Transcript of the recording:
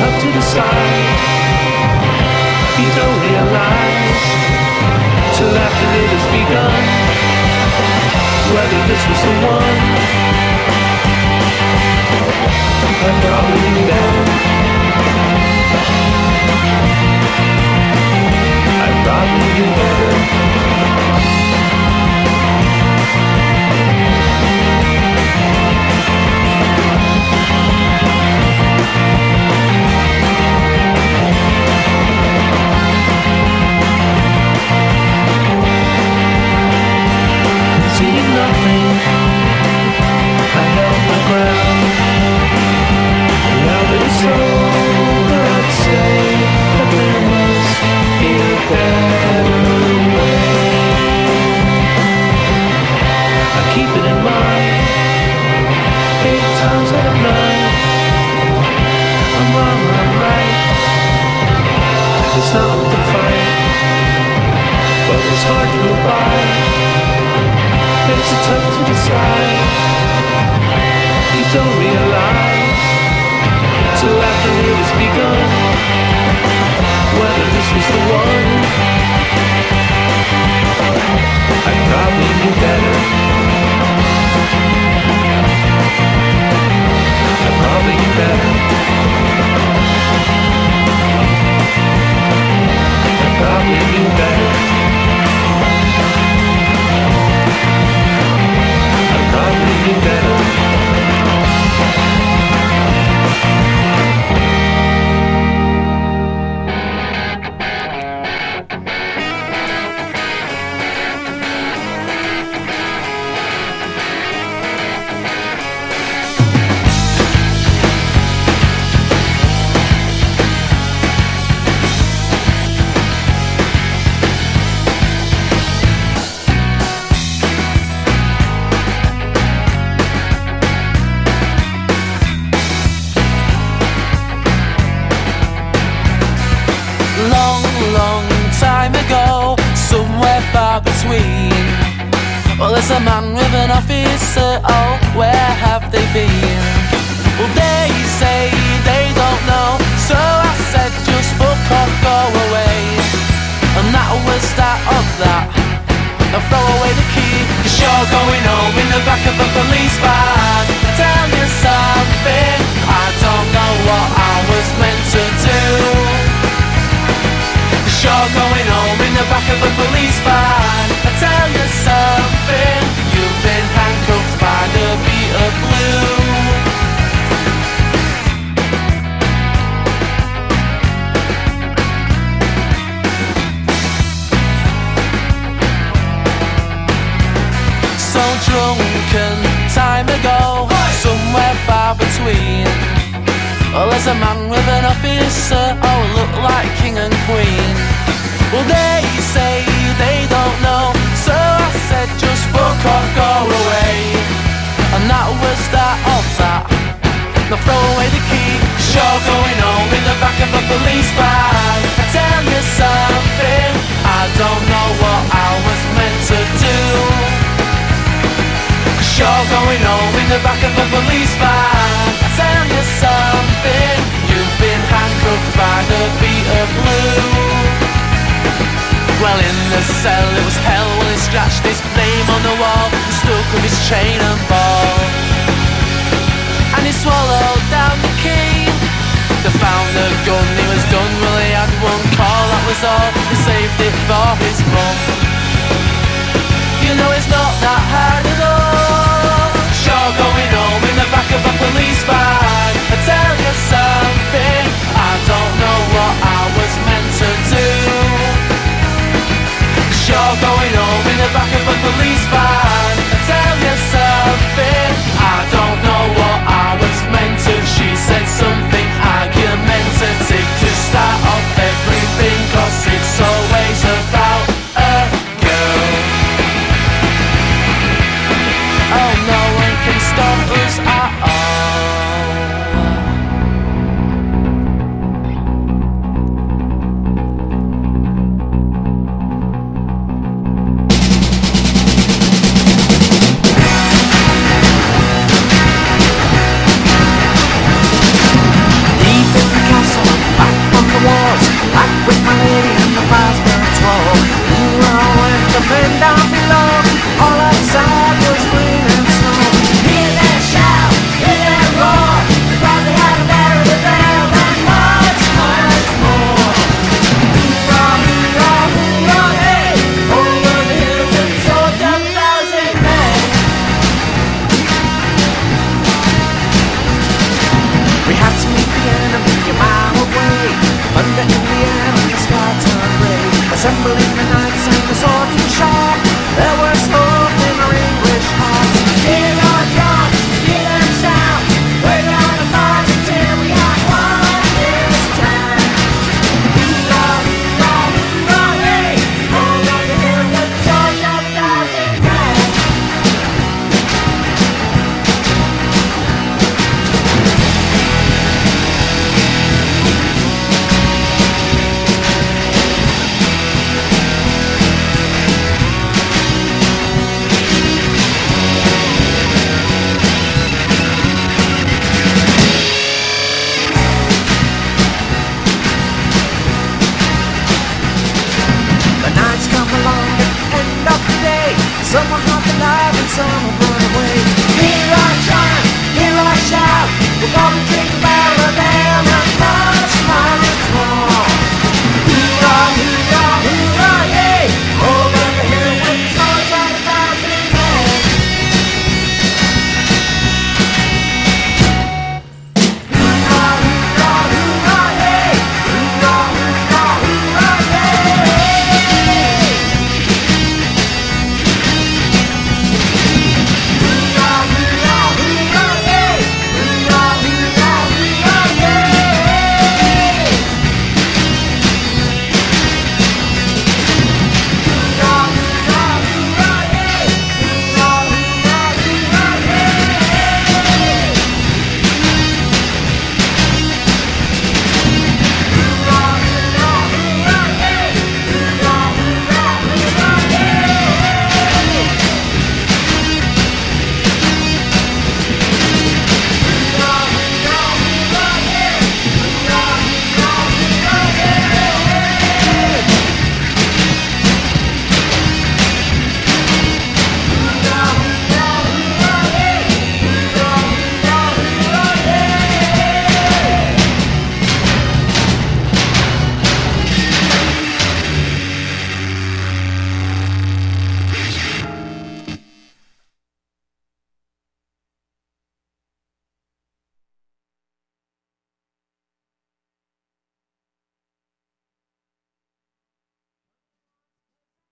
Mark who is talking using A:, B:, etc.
A: Up to decide. You don't realize till after it has begun whether this was the one. I'm probably down. I'm probably down. The.
B: Tell you something, I don't know what I was meant to do. You're going home in the back of a police van there's a man with an officer, oh, look like king and queen. Well, they say they don't know, so I said just fuck off, go away. And that was that of that. Now throw away the key, you're going home in the back of a police van. I tell you something, I don't know what I was meant to do. You're going home in the back of a police van. I tell you something You've been handcuffed by the beat of blue. Well in the cell it was hell when he scratched his name on the wall And stuck with his chain and ball. And he swallowed down the key. They found the gun, he was done Well he had one call, that was all. He saved it for his police